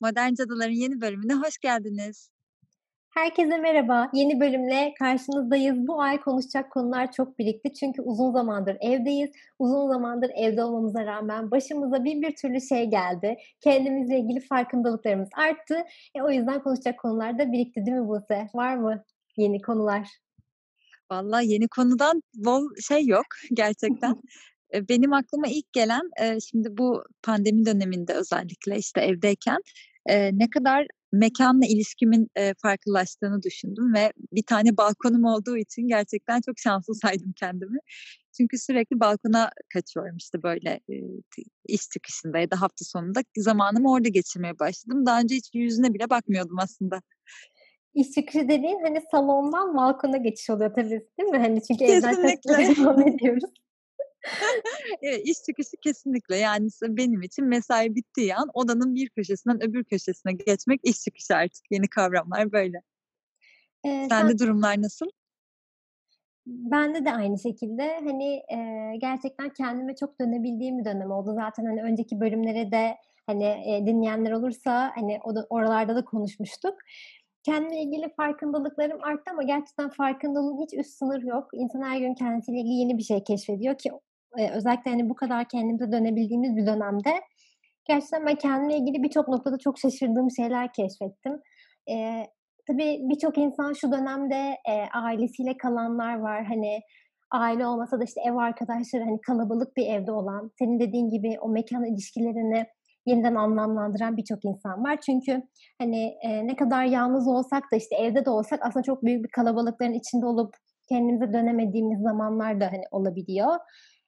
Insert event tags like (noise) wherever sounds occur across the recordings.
Modern Cadılar'ın yeni bölümüne hoş geldiniz. Herkese merhaba. Yeni bölümle karşınızdayız. Bu ay konuşacak konular çok birikti. Çünkü uzun zamandır evdeyiz. Uzun zamandır evde olmamıza rağmen başımıza bin bir türlü şey geldi. Kendimizle ilgili farkındalıklarımız arttı. E, o yüzden konuşacak konular da birikti değil mi Buse? Var mı yeni konular? Vallahi yeni konudan bol şey yok (laughs) gerçekten. Benim aklıma ilk gelen şimdi bu pandemi döneminde özellikle işte evdeyken ne kadar mekanla ilişkimin farklılaştığını düşündüm ve bir tane balkonum olduğu için gerçekten çok şanslı saydım kendimi. Çünkü sürekli balkona kaçıyorum işte böyle iş çıkışında ya da hafta sonunda zamanımı orada geçirmeye başladım. Daha önce hiç yüzüne bile bakmıyordum aslında. İş çıkışı dediğin hani salondan balkona geçiş oluyor tabii değil mi? Hani çünkü evden (laughs) devam ediyoruz. (laughs) evet, iş çıkışı kesinlikle. Yani benim için mesai bittiği an odanın bir köşesinden öbür köşesine geçmek iş çıkışı artık. Yeni kavramlar böyle. Ee, Sende sen... durumlar nasıl? Bende de aynı şekilde hani e, gerçekten kendime çok dönebildiğim bir dönem oldu. Zaten hani önceki bölümlere de hani e, dinleyenler olursa hani o da, oralarda da konuşmuştuk. Kendimle ilgili farkındalıklarım arttı ama gerçekten farkındalığın hiç üst sınır yok. İnsan her gün kendisiyle ilgili yeni bir şey keşfediyor ki e, özellikle hani bu kadar kendimize dönebildiğimiz bir dönemde gerçekten ben kendimle ilgili birçok noktada çok şaşırdığım şeyler keşfettim. E, tabii birçok insan şu dönemde e, ailesiyle kalanlar var. Hani aile olmasa da işte ev arkadaşları hani kalabalık bir evde olan, senin dediğin gibi o mekan ilişkilerini yeniden anlamlandıran birçok insan var. Çünkü hani e, ne kadar yalnız olsak da işte evde de olsak aslında çok büyük bir kalabalıkların içinde olup kendimize dönemediğimiz zamanlar da hani olabiliyor.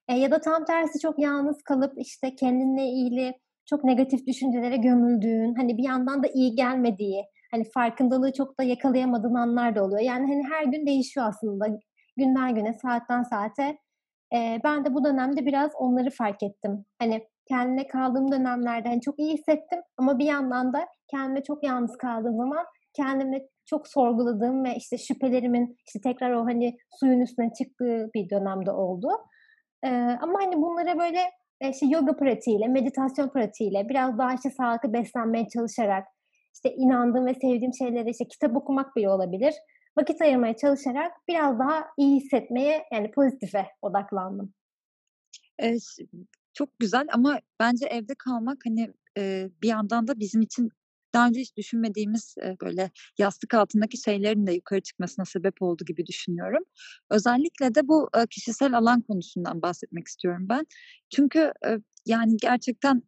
E, ya da tam tersi çok yalnız kalıp işte kendinle ilgili çok negatif düşüncelere gömüldüğün, hani bir yandan da iyi gelmediği, hani farkındalığı çok da yakalayamadığın anlar da oluyor. Yani hani her gün değişiyor aslında. Günden güne, saatten saate. E, ben de bu dönemde biraz onları fark ettim. Hani kendine kaldığım dönemlerde hani çok iyi hissettim ama bir yandan da kendime çok yalnız kaldığım zaman kendimi çok sorguladığım ve işte şüphelerimin işte tekrar o hani suyun üstüne çıktığı bir dönemde oldu. Ee, ama hani bunlara böyle işte yoga pratiğiyle, meditasyon pratiğiyle, biraz daha işte sağlıklı beslenmeye çalışarak, işte inandığım ve sevdiğim şeyleri işte kitap okumak bile olabilir. Vakit ayırmaya çalışarak biraz daha iyi hissetmeye yani pozitife odaklandım. Evet, çok güzel ama bence evde kalmak hani e, bir yandan da bizim için daha önce hiç düşünmediğimiz böyle yastık altındaki şeylerin de yukarı çıkmasına sebep oldu gibi düşünüyorum. Özellikle de bu kişisel alan konusundan bahsetmek istiyorum ben. Çünkü yani gerçekten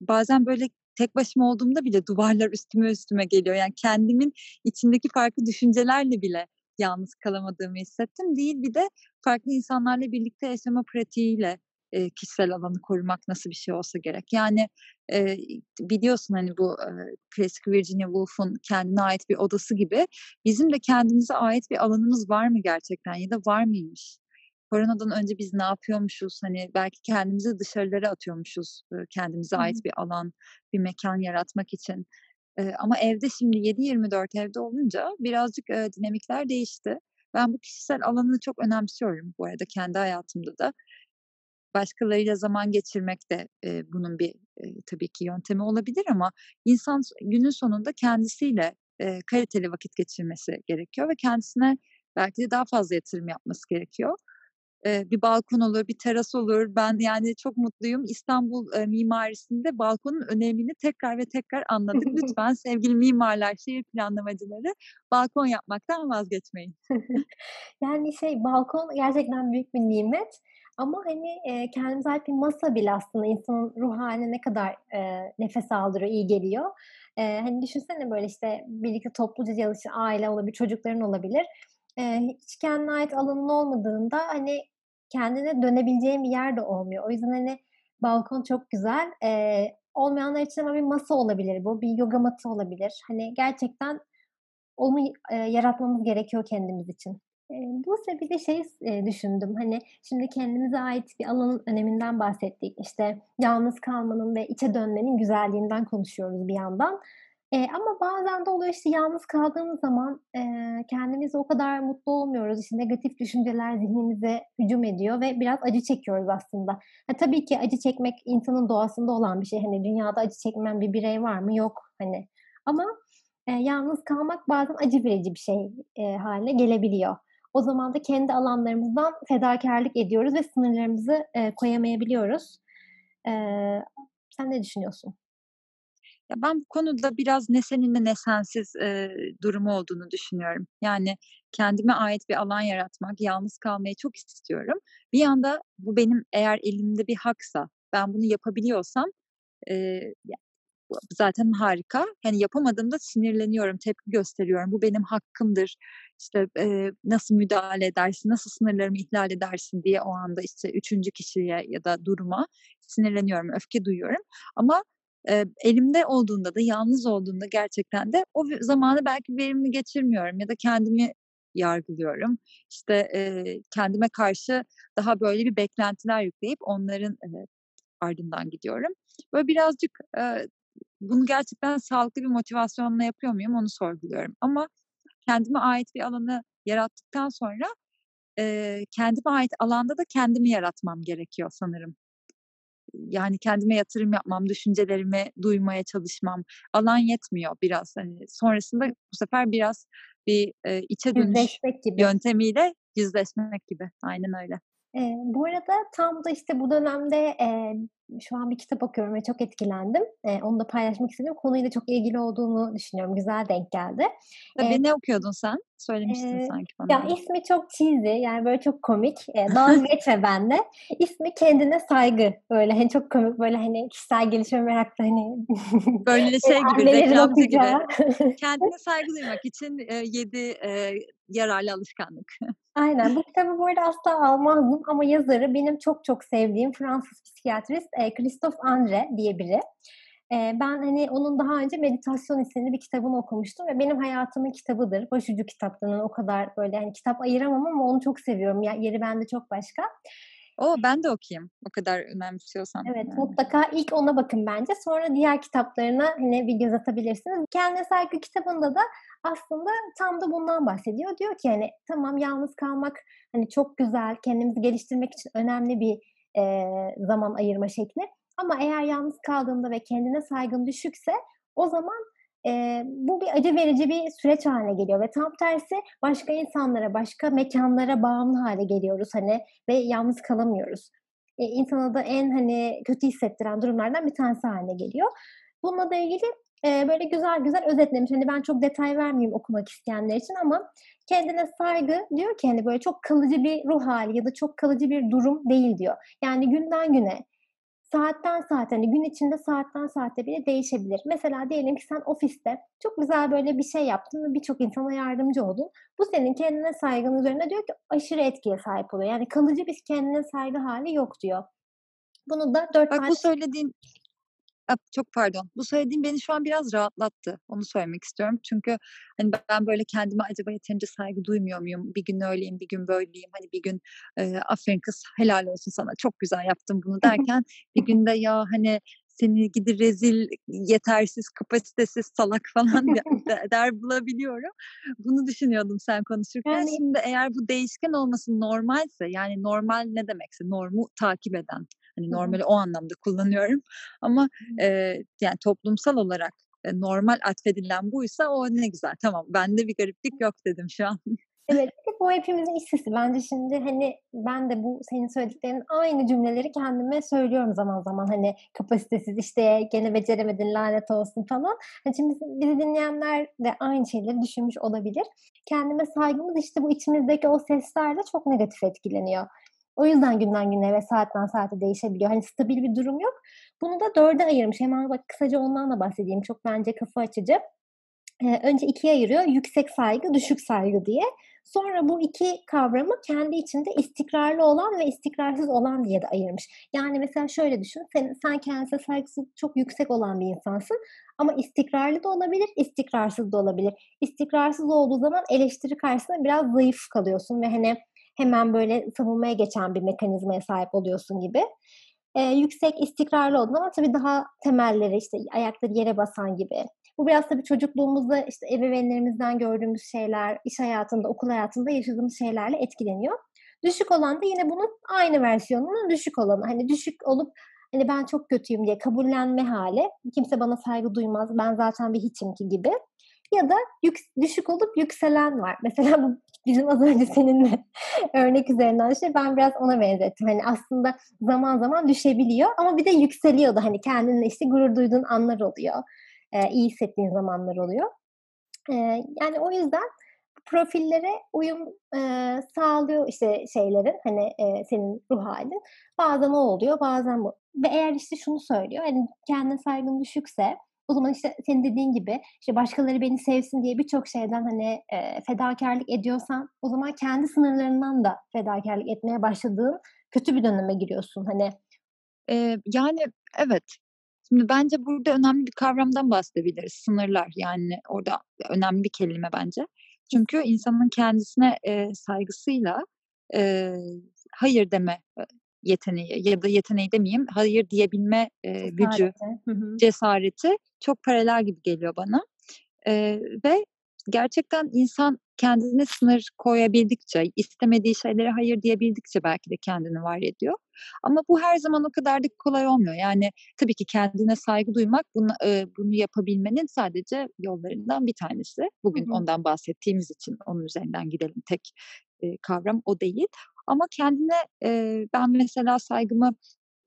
bazen böyle tek başıma olduğumda bile duvarlar üstüme üstüme geliyor. Yani kendimin içindeki farklı düşüncelerle bile yalnız kalamadığımı hissettim. Değil bir de farklı insanlarla birlikte yaşama pratiğiyle e, kişisel alanı korumak nasıl bir şey olsa gerek. Yani e, biliyorsun hani bu e, klasik Virginia Woolf'un kendine ait bir odası gibi bizim de kendimize ait bir alanımız var mı gerçekten ya da var mıymış? Koronadan önce biz ne yapıyormuşuz? Hani belki kendimizi dışarılara atıyormuşuz. Kendimize ait bir alan, bir mekan yaratmak için. Ama evde şimdi 7-24 evde olunca birazcık dinamikler değişti. Ben bu kişisel alanı çok önemsiyorum bu arada kendi hayatımda da başkalarıyla zaman geçirmek de e, bunun bir e, tabii ki yöntemi olabilir ama insan günün sonunda kendisiyle e, kaliteli vakit geçirmesi gerekiyor ve kendisine belki de daha fazla yatırım yapması gerekiyor. E, bir balkon olur, bir teras olur. Ben yani çok mutluyum. İstanbul e, mimarisinde balkonun önemini tekrar ve tekrar anladık. (laughs) Lütfen sevgili mimarlar, şehir planlamacıları balkon yapmaktan vazgeçmeyin. (laughs) yani şey balkon gerçekten büyük bir nimet. Ama hani e, kendimize ait bir masa bile aslında insanın ruh haline ne kadar e, nefes aldırıyor, iyi geliyor. E, hani düşünsene böyle işte birlikte topluca çalışan aile olabilir, çocukların olabilir. E, hiç kendine ait alanın olmadığında hani kendine dönebileceğin bir yer de olmuyor. O yüzden hani balkon çok güzel. E, olmayanlar için ama bir masa olabilir bu, bir yoga matı olabilir. Hani gerçekten onu e, yaratmamız gerekiyor kendimiz için. Bu sebeple şey düşündüm. Hani şimdi kendimize ait bir alanın öneminden bahsettik. İşte yalnız kalmanın ve içe dönmenin güzelliğinden konuşuyoruz bir yandan. Eee, ama bazen de oluyor, işte, yalnız kaldığımız zaman, eee, kendimizle o kadar mutlu olmuyoruz. İşte, negatif düşünceler zihnimize hücum ediyor ve biraz acı çekiyoruz aslında. Ha, tabii ki acı çekmek insanın doğasında olan bir şey. Hani, dünyada acı çekmeyen bir birey var mı? Yok, hani. Ama, eee, yalnız kalmak bazen acı verici bir şey, eee, hâline gelebiliyor. O zaman da kendi alanlarımızdan fedakârlık ediyoruz ve sınırlarımızı, eee, koyamayabiliyoruz. Eee, sen ne düşünüyorsun? Ya, ben bu konuda biraz ne seninle ne sensiz, eee, durumu olduğunu düşünüyorum. Yani, kendime ait bir alan yaratmak, yalnız kalmayı çok istiyorum. Bir yanda bu benim eğer elimde bir haksa, ben bunu yapabiliyorsam, bu zaten harika. Hani, yapamadığımda sinirleniyorum, tepki gösteriyorum. Bu benim hakkımdır. İşte, eee, nasıl müdahale edersin, nasıl sınırlarımı ihlal edersin diye o anda, işte, üçüncü kişiye ya da duruma sinirleniyorum, öfke duyuyorum. Ama Eee, elimde olduğunda da yalnız olduğunda gerçekten de o zamanı belki verimli geçirmiyorum ya da kendimi yargılıyorum. İşte, eee, kendime karşı daha böyle bir beklentiler yükleyip onların, eee, ardından gidiyorum. Böyle birazcık, eee, bunu gerçekten sağlıklı bir motivasyonla yapıyor muyum onu sorguluyorum. Ama kendime ait bir alanı yarattıktan sonra, eee, kendime ait alanda da kendimi yaratmam gerekiyor sanırım yani kendime yatırım yapmam, düşüncelerimi duymaya çalışmam, alan yetmiyor biraz. Hani sonrasında bu sefer biraz bir, eee, içe dönüş gibi. yöntemiyle yüzleşmek gibi. Aynen öyle. Eee, bu arada tam da, işte, bu dönemde, eee, şu an bir kitap okuyorum ve çok etkilendim. Eee, onu da paylaşmak istedim. Konuyla çok ilgili olduğunu düşünüyorum. Güzel denk geldi. Tabii, ne okuyordun sen? Söylemiştin Eee, sanki bana ya, ismi çok cheesy, yani, böyle, çok komik. Eee, dalga (laughs) geçme benimle. İsmi Kendine Saygı. Böyle, hani, çok komik, böyle, hani, kişisel gelişime meraklı, hani, (laughs) Böyle şey gibi, reklamcı gibi. Kendine saygı duymak için, eee, 7, eee, yararlı alışkanlık. (laughs) Aynen. Bu kitabı bu arada asla almazdım ama yazarı benim çok çok sevdiğim Fransız psikiyatrist, eee, Christophe André diye biri. Eee, ben, hani, onun daha önce Meditasyon isimli bir kitabını okumuştum ve benim hayatımın kitabıdır. Başucu kitaplarından o kadar, böyle, hani, kitap ayıramam ama onu çok seviyorum. Yeri bende çok başka. O! Ben de okuyayım o kadar önemsiyorsan Evet, yani. mutlaka ilk ona bakın bence. Sonra diğer kitaplarına, hani, bir göz atabilirsiniz. Kendine Saygı kitabında da aslında tam da bundan bahsediyor. Diyor ki, hani, tamam yalnız kalmak, hani, çok güzel, kendimizi geliştirmek için önemli bir, eee, zaman ayırma şekli ama eğer yalnız kaldığında ve kendine saygın düşükse o zaman, eee, bu bir acı verici bir süreç hâline geliyor ve tam tersi başka insanlara, başka mekânlara bağımlı hâle geliyoruz, hani, ve yalnız kalamıyoruz. Eee, insana da en, hani, kötü hissettiren durumlardan bir tanesi hâline geliyor. Bununla da ilgili, eee, böyle güzel güzel özetlemiş. Hani, ben çok detay vermeyeyim okumak isteyenler için ama kendine saygı diyor ki, hani, böyle çok kalıcı bir ruh hâli ya da çok kalıcı bir durum değil diyor. Yani günden güne, saatten saate, hani, gün içinde saatten saate bile değişebilir. Mesela diyelim ki sen ofiste çok güzel böyle bir şey yaptın ve birçok insana yardımcı oldun. Bu senin kendine saygın üzerine diyor ki aşırı etkiye sahip oluyor. Yani kalıcı bir kendine saygı hâli yok diyor. Bunu da 4 Bak tane bu söylediğin çok pardon. Bu söylediğin beni şu an biraz rahatlattı. Onu söylemek istiyorum. Çünkü, hani, ben böyle kendime acaba yeterince saygı duymuyor muyum? Bir gün öyleyim, bir gün böyleyim. Hani, bir gün, eee, "Aferin kız, helal olsun sana, çok güzel yaptın bunu." (laughs) derken bir gün de "Ya, hani, seni gidi rezil, yetersiz, kapasitesiz, salak" (laughs) falan de de der bulabiliyorum. Bunu düşünüyordum sen konuşurken. Yani Şimdi eğer bu değişken olması normalse, yani normal ne demekse, normu takip eden, hani, normali o anlamda kullanıyorum ama Eee, yani toplumsal olarak, eee, normal atfedilen buysa o ne güzel. Tamam, bende bir gariplik yok dedim şu an. Evet, bu hepimizin iç sesi. Bence şimdi, hani, ben de bu senin söylediklerinin aynı cümleleri kendime söylüyorum zaman zaman. Hani, kapasitesiz, işte, gene beceremedin, lanet olsun falan. Hani, şimdi bizi dinleyenler de aynı şeyleri düşünmüş olabilir. Kendime saygımız, işte, bu içimizdeki o seslerle çok negatif etkileniyor. O yüzden günden güne ve saatten saate değişebiliyor. Hani, stabil bir durum yok. Bunu da 4'e ayırmış. Hemen bak kısaca ondan da bahsedeyim. Çok bence kafa açıcı. Eee, önce 2'ye ayırıyor. Yüksek saygı, düşük saygı diye. Sonra bu 2 kavramı kendi içinde istikrarlı olan ve istikrarsız olan diye de ayırmış. Yani mesela şöyle düşün. Sen sen kendine saygısı çok yüksek olan bir insansın ama istikrarlı da olabilir, istikrarsız da olabilir. İstikrarsız olduğu zaman eleştiri karşısında biraz zayıf kalıyorsun ve, hani, hemen böyle savunmaya geçen bir mekanizmaya sahip oluyorsun gibi. Eee, yüksek istikrarlı olduğun ama tabii daha temelleri, işte, ayakları yere basan gibi, Bu biraz tabii çocukluğumuzda işte ebeveynlerimizden gördüğümüz şeyler, iş hayatında, okul hayatında yaşadığımız şeylerle etkileniyor. Düşük olan da yine bunun aynı versiyonunun düşük olanı. Hani düşük olup hani ben çok kötüyüm diye kabullenme hali. Kimse bana saygı duymaz. Ben zaten bir hiçim ki gibi. Ya da yük, düşük olup yükselen var. (laughs) Mesela bu bizim az önce seninle (laughs) örnek üzerinden şey ben biraz ona benzettim. Hani aslında zaman zaman düşebiliyor ama bir de yükseliyor da hani kendinle işte gurur duyduğun anlar oluyor. Ee, iyi hissettiğin zamanlar oluyor. Ee, yani o yüzden profillere uyum e, sağlıyor işte şeylerin hani e, senin ruh halin. Bazen o oluyor bazen bu. Ve eğer işte şunu söylüyor hani kendine saygın düşükse o zaman işte senin dediğin gibi işte başkaları beni sevsin diye birçok şeyden hani e, fedakarlık ediyorsan o zaman kendi sınırlarından da fedakarlık etmeye başladığın kötü bir döneme giriyorsun hani. Ee, yani evet. Şimdi bence burada önemli bir kavramdan bahsedebiliriz. Sınırlar yani orada önemli bir kelime bence. Çünkü insanın kendisine e, saygısıyla e, hayır deme yeteneği ya da yeteneği demeyeyim hayır diyebilme e, gücü, hı hı. cesareti çok paralel gibi geliyor bana. E, ve gerçekten insan kendine sınır koyabildikçe, istemediği şeylere hayır diyebildikçe belki de kendini var ediyor. Ama bu her zaman o kadar da kolay olmuyor. Yani tabii ki kendine saygı duymak bunu, e, bunu yapabilmenin sadece yollarından bir tanesi. Bugün hı hı. ondan bahsettiğimiz için onun üzerinden gidelim. Tek e, kavram o değil. Ama kendine e, ben mesela saygımı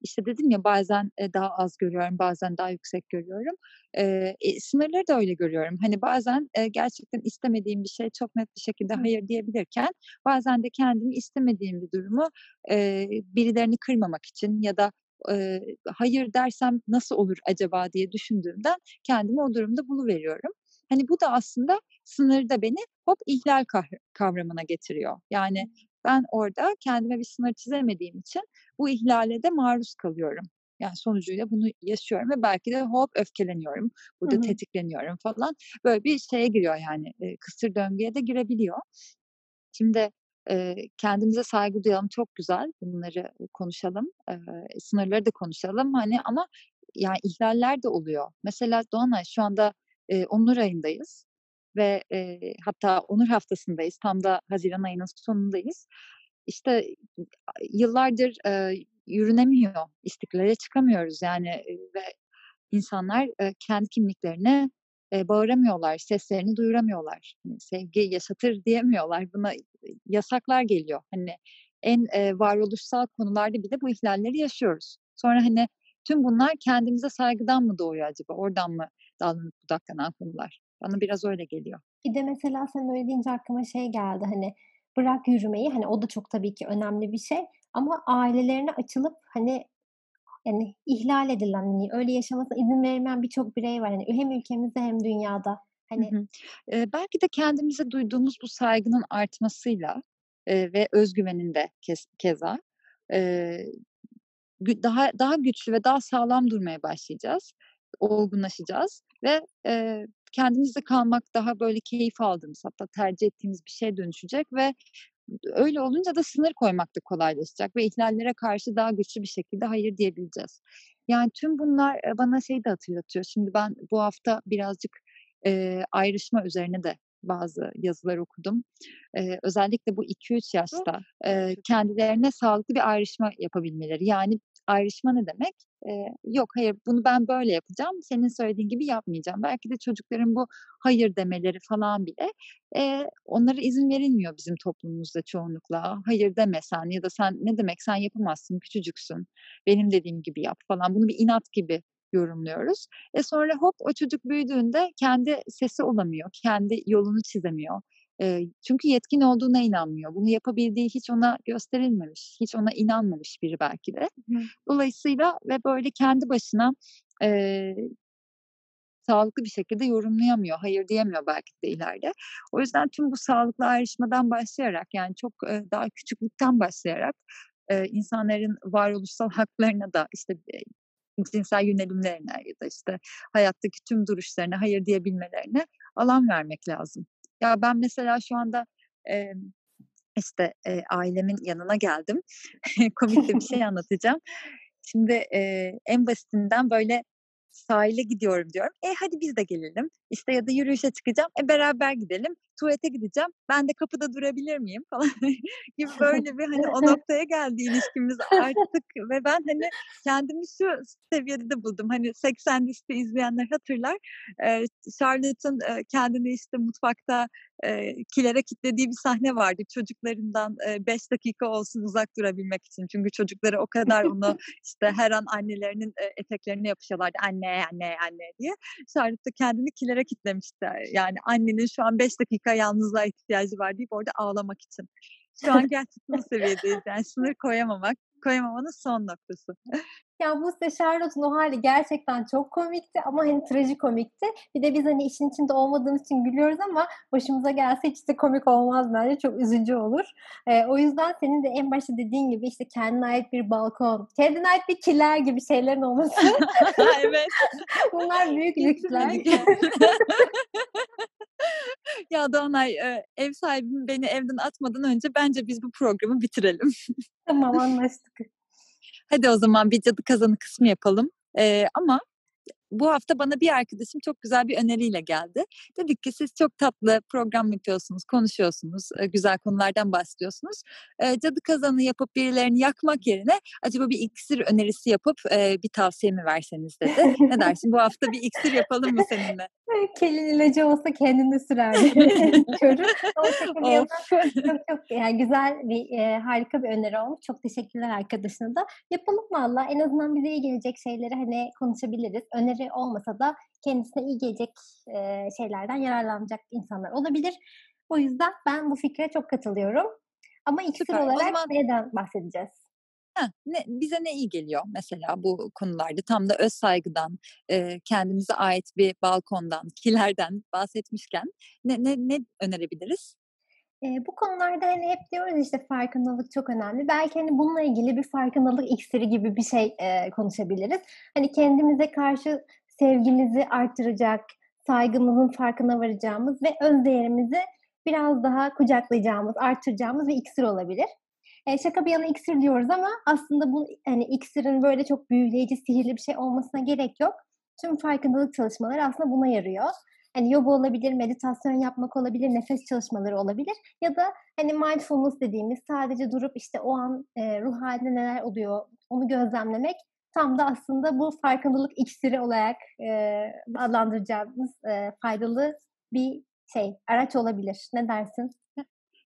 işte dedim ya bazen e, daha az görüyorum, bazen daha yüksek görüyorum. E, e, sınırları da öyle görüyorum. Hani bazen e, gerçekten istemediğim bir şey çok net bir şekilde hayır diyebilirken bazen de kendimi istemediğim bir durumu e, birilerini kırmamak için ya da e, hayır dersem nasıl olur acaba diye düşündüğümden kendimi o durumda buluveriyorum. Hani bu da aslında sınırda beni hop ihlal kavramına getiriyor. Yani ben orada kendime bir sınır çizemediğim için bu ihlale de maruz kalıyorum. Yani sonucuyla bunu yaşıyorum ve belki de hop öfkeleniyorum. Burada hı hı. tetikleniyorum falan. Böyle bir şeye giriyor yani e, kısır döngüye de girebiliyor. Şimdi e, kendimize saygı duyalım çok güzel. Bunları konuşalım. E, sınırları da konuşalım. Hani ama yani ihlaller de oluyor. Mesela Doğanay şu anda e, Onur ayındayız ve e, hatta Onur haftasındayız. Tam da Haziran ayının sonundayız. İşte yıllardır e, yürünemiyor, istiklale çıkamıyoruz yani e, ve insanlar e, kendi kimliklerine e, bağıramıyorlar, seslerini duyuramıyorlar. Hani sevgi yaşatır diyemiyorlar. Buna yasaklar geliyor. Hani en e, varoluşsal konularda bile bu ihlalleri yaşıyoruz. Sonra hani tüm bunlar kendimize saygıdan mı doğuyor acaba? Oradan mı dallanıp budaklanan konular? Bana biraz öyle geliyor. Bir de mesela sen öyle deyince aklıma şey geldi hani bırak yürümeyi hani o da çok tabii ki önemli bir şey ama ailelerine açılıp hani yani ihlal edilen hani öyle yaşamasına izin verilmeyen birçok birey var hani hem ülkemizde hem dünyada. Hani hı hı. Ee, belki de kendimize duyduğumuz bu saygının artmasıyla e, ve özgüvenin de kez, keza e, daha daha güçlü ve daha sağlam durmaya başlayacağız olgunlaşacağız ve e, kendimizde kalmak daha böyle keyif aldığımız hatta tercih ettiğimiz bir şeye dönüşecek ve öyle olunca da sınır koymak da kolaylaşacak ve ihlallere karşı daha güçlü bir şekilde hayır diyebileceğiz. Yani tüm bunlar bana şey de hatırlatıyor. Şimdi ben bu hafta birazcık e, ayrışma üzerine de bazı yazılar okudum. Ee, özellikle bu 2-3 yaşta e, kendilerine sağlıklı bir ayrışma yapabilmeleri. Yani ayrışma ne demek? Ee, yok hayır bunu ben böyle yapacağım. Senin söylediğin gibi yapmayacağım. Belki de çocukların bu hayır demeleri falan bile e, onlara izin verilmiyor bizim toplumumuzda çoğunlukla. Hayır demesen ya da sen ne demek sen yapamazsın küçücüksün. Benim dediğim gibi yap falan. Bunu bir inat gibi yorumluyoruz. E sonra hop o çocuk büyüdüğünde kendi sesi olamıyor, kendi yolunu çizemiyor. E, çünkü yetkin olduğuna inanmıyor. Bunu yapabildiği hiç ona gösterilmemiş, hiç ona inanmamış biri belki de. Hı. Dolayısıyla ve böyle kendi başına e, sağlıklı bir şekilde yorumlayamıyor, hayır diyemiyor belki de ileride. O yüzden tüm bu sağlıklı ayrışmadan başlayarak yani çok e, daha küçüklükten başlayarak e, insanların varoluşsal haklarına da işte cinsel yönelimlerine ya da işte hayattaki tüm duruşlarına hayır diyebilmelerine alan vermek lazım. Ya ben mesela şu anda e, işte e, ailemin yanına geldim. (laughs) Komik bir şey (laughs) anlatacağım. Şimdi e, en basitinden böyle sahile gidiyorum diyorum. E hadi biz de gelelim. İşte ya da yürüyüşe çıkacağım. E beraber gidelim. Tuvalete gideceğim. Ben de kapıda durabilir miyim falan (laughs) gibi (laughs) böyle bir hani o noktaya geldi ilişkimiz artık ve ben hani kendimi şu seviyede de buldum. Hani 80 liste izleyenler hatırlar. Ee, Charlotte'ın e, kendini işte mutfakta e, kilere kitlediği bir sahne vardı. Çocuklarından 5 e, dakika olsun uzak durabilmek için. Çünkü çocukları o kadar onu işte her an annelerinin e, eteklerine yapışıyorlardı. Anne, anne, anne diye. Charlotte da kendini kilere kitlemişti. Yani annenin şu an 5 dakika yalnızlığa ihtiyacı var deyip orada ağlamak için. Şu an gerçekten o seviyedeyiz. Yani sınır koyamamak, koyamamanın son noktası. Ya bu işte Charlotte'un o hali gerçekten çok komikti ama hani trajikomikti. Bir de biz hani işin içinde olmadığımız için gülüyoruz ama başımıza gelse hiç de komik olmaz bence. Çok üzücü olur. Ee, o yüzden senin de en başta dediğin gibi işte kendine ait bir balkon, kendine ait bir kiler gibi şeylerin olması. (laughs) evet. (laughs) Bunlar büyük lüksler. (laughs) ya Doğanay ev sahibim beni evden atmadan önce bence biz bu programı bitirelim. tamam anlaştık. Hadi o zaman bir cadı kazanı kısmı yapalım. Ee, ama bu hafta bana bir arkadaşım çok güzel bir öneriyle geldi. Dedik ki siz çok tatlı program yapıyorsunuz, konuşuyorsunuz, güzel konulardan bahsediyorsunuz. Cadı kazanı yapıp birilerini yakmak yerine acaba bir iksir önerisi yapıp bir tavsiye mi verseniz dedi. ne dersin bu hafta bir iksir yapalım mı seninle? Kelin ilacı olsa kendini sürerdi. Körü. çok çok yani güzel bir e, harika bir öneri olmuş. Çok teşekkürler arkadaşına da. Yapalım valla. En azından bize iyi gelecek şeyleri hani konuşabiliriz. Öneri olmasa da kendisine iyi gelecek e, şeylerden yararlanacak insanlar olabilir. O yüzden ben bu fikre çok katılıyorum. Ama iksir Süper. olarak zaman... neden bahsedeceğiz? Heh, ne, bize ne iyi geliyor mesela bu konularda? Tam da öz saygıdan, e, kendimize ait bir balkondan, kilerden bahsetmişken ne, ne, ne önerebiliriz? E, bu konularda hani hep diyoruz işte farkındalık çok önemli. Belki hani bununla ilgili bir farkındalık iksiri gibi bir şey e, konuşabiliriz. Hani kendimize karşı sevgimizi artıracak, saygımızın farkına varacağımız ve öz değerimizi biraz daha kucaklayacağımız, artıracağımız bir iksir olabilir. E, şaka bir yana iksir diyoruz ama aslında bu hani iksirin böyle çok büyüleyici, sihirli bir şey olmasına gerek yok. Tüm farkındalık çalışmaları aslında buna yarıyor. Hani yoga olabilir, meditasyon yapmak olabilir, nefes çalışmaları olabilir ya da hani mindfulness dediğimiz sadece durup işte o an e, ruh halinde neler oluyor onu gözlemlemek tam da aslında bu farkındalık iksiri olarak e, adlandıracağımız e, faydalı bir şey, araç olabilir. Ne dersin?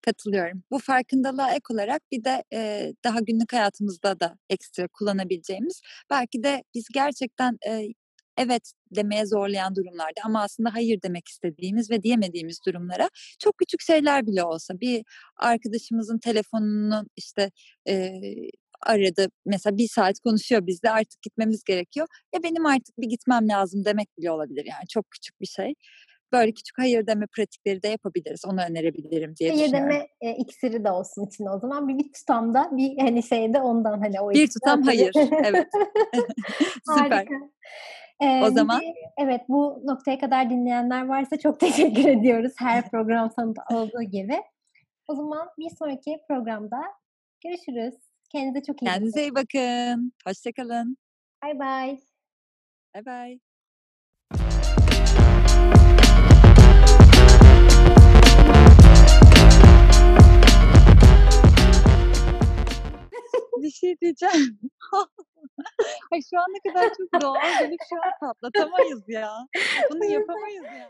Katılıyorum. Bu farkındalığa ek olarak bir de e, daha günlük hayatımızda da ekstra kullanabileceğimiz belki de biz gerçekten e, evet demeye zorlayan durumlarda ama aslında hayır demek istediğimiz ve diyemediğimiz durumlara çok küçük şeyler bile olsa bir arkadaşımızın telefonunun işte e, aradı mesela bir saat konuşuyor bizde artık gitmemiz gerekiyor. Ya benim artık bir gitmem lazım demek bile olabilir yani çok küçük bir şey böyle küçük hayır deme pratikleri de yapabiliriz. Onu önerebilirim diye hayır düşünüyorum. Hayır deme e, iksiri de olsun içinde o zaman. Bir, bir tutamda bir hani şeyde ondan hani o Bir tutam hayır. evet. (laughs) (laughs) Süper. Ee, o zaman de, evet bu noktaya kadar dinleyenler varsa çok (laughs) teşekkür ediyoruz her program sonunda olduğu gibi. O zaman bir sonraki programda görüşürüz. Kendinize çok iyi bakın. Kendinize iyi bakın. Hoşçakalın. Bye bye. Bye bye. (laughs) bir şey diyeceğim. (laughs) Ay şu an ne kadar çok doğal gelip şu an patlatamayız ya. Bunu yapamayız ya.